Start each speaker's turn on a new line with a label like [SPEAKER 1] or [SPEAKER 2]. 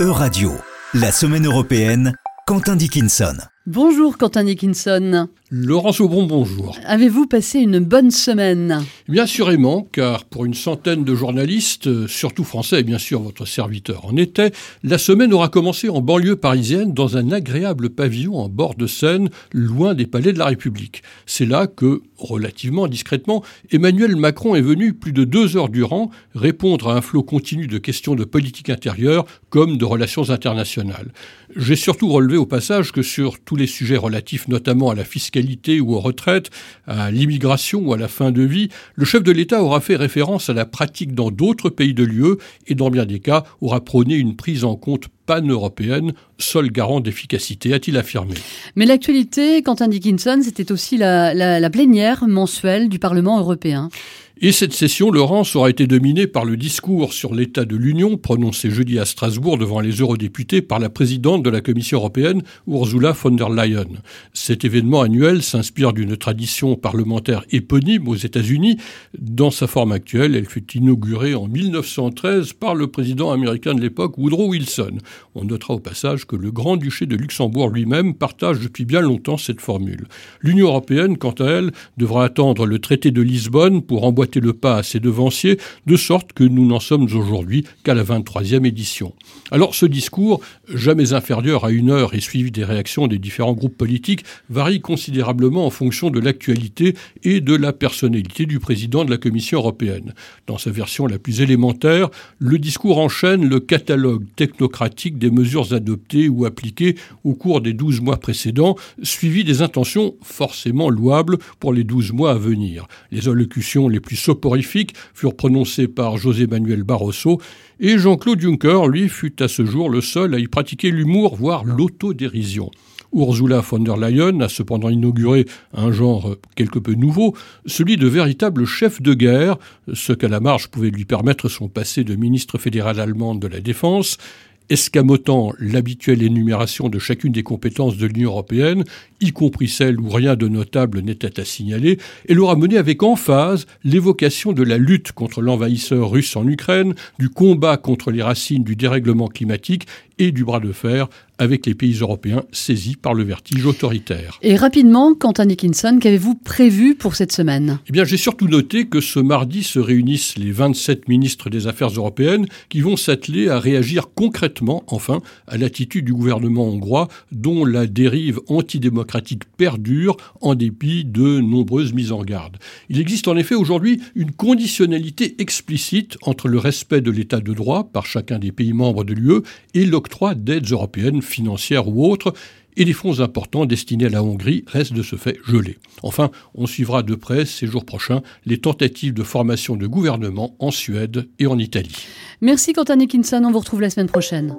[SPEAKER 1] E-Radio, la semaine européenne, Quentin Dickinson.
[SPEAKER 2] Bonjour Quentin Dickinson.
[SPEAKER 3] Laurence Aubron, bonjour.
[SPEAKER 2] Avez-vous passé une bonne semaine?
[SPEAKER 3] Bien sûrement, car pour une centaine de journalistes, surtout français et bien sûr votre serviteur en était, la semaine aura commencé en banlieue parisienne dans un agréable pavillon en bord de Seine, loin des palais de la République. C'est là que, relativement discrètement, Emmanuel Macron est venu plus de deux heures durant répondre à un flot continu de questions de politique intérieure comme de relations internationales. J'ai surtout relevé au passage que sur tous les sujets relatifs notamment à la fiscalité ou aux retraites, à l'immigration ou à la fin de vie, le chef de l'État aura fait référence à la pratique dans d'autres pays de l'UE et dans bien des cas aura prôné une prise en compte pan-européenne, seul garant d'efficacité, a-t-il affirmé.
[SPEAKER 2] Mais l'actualité, Quentin Dickinson, c'était aussi la, la plénière mensuelle du Parlement européen.
[SPEAKER 3] Et cette session, Laurence, aura été dominée par le discours sur l'état de l'Union prononcé jeudi à Strasbourg devant les eurodéputés par la présidente de la Commission européenne, Ursula von der Leyen. Cet événement annuel s'inspire d'une tradition parlementaire éponyme aux États-Unis. Dans sa forme actuelle, elle fut inaugurée en 1913 par le président américain de l'époque, Woodrow Wilson. On notera au passage que le Grand-Duché de Luxembourg lui-même partage depuis bien longtemps cette formule. L'Union européenne, quant à elle, devra attendre le traité de Lisbonne pour emboîter le pas à ses devanciers, de sorte que nous n'en sommes aujourd'hui qu'à la 23e édition. Alors ce discours, jamais inférieur à une heure et suivi des réactions des différents groupes politiques, varie considérablement en fonction de l'actualité et de la personnalité du président de la Commission européenne. Dans sa version la plus élémentaire, le discours enchaîne le catalogue technocratique des mesures adoptées ou appliquées au cours des 12 mois précédents, suivi des intentions forcément louables pour les 12 mois à venir. Les allocutions les plus soporifiques furent prononcées par José Manuel Barroso et Jean-Claude Juncker, lui, fut à ce jour le seul à y pratiquer l'humour, voire l'autodérision. Ursula von der Leyen a cependant inauguré un genre quelque peu nouveau, celui de véritable chef de guerre, ce qu'à la marge pouvait lui permettre son passé de ministre fédéral allemande de la Défense, escamotant l'habituelle énumération de chacune des compétences de l'Union européenne, y compris celles où rien de notable n'était à signaler, et l'aura mené avec emphase l'évocation de la lutte contre l'envahisseur russe en Ukraine, du combat contre les racines du dérèglement climatique et du bras de fer avec les pays européens saisis par le vertige autoritaire.
[SPEAKER 2] Et rapidement, Quentin Dickinson, qu'avez-vous prévu pour cette semaine?
[SPEAKER 3] Eh bien, j'ai surtout noté que ce mardi se réunissent les 27 ministres des Affaires européennes qui vont s'atteler à réagir concrètement, enfin, à l'attitude du gouvernement hongrois dont la dérive antidémocratique perdure en dépit de nombreuses mises en garde. Il existe en effet aujourd'hui une conditionnalité explicite entre le respect de l'état de droit par chacun des pays membres de l'UE et l'octroi d'aides européennes financières ou autres, et les fonds importants destinés à la Hongrie restent de ce fait gelés. Enfin, on suivra de près ces jours prochains les tentatives de formation de gouvernement en Suède et en Italie.
[SPEAKER 2] Merci Quentin Nickinson, on vous retrouve la semaine prochaine.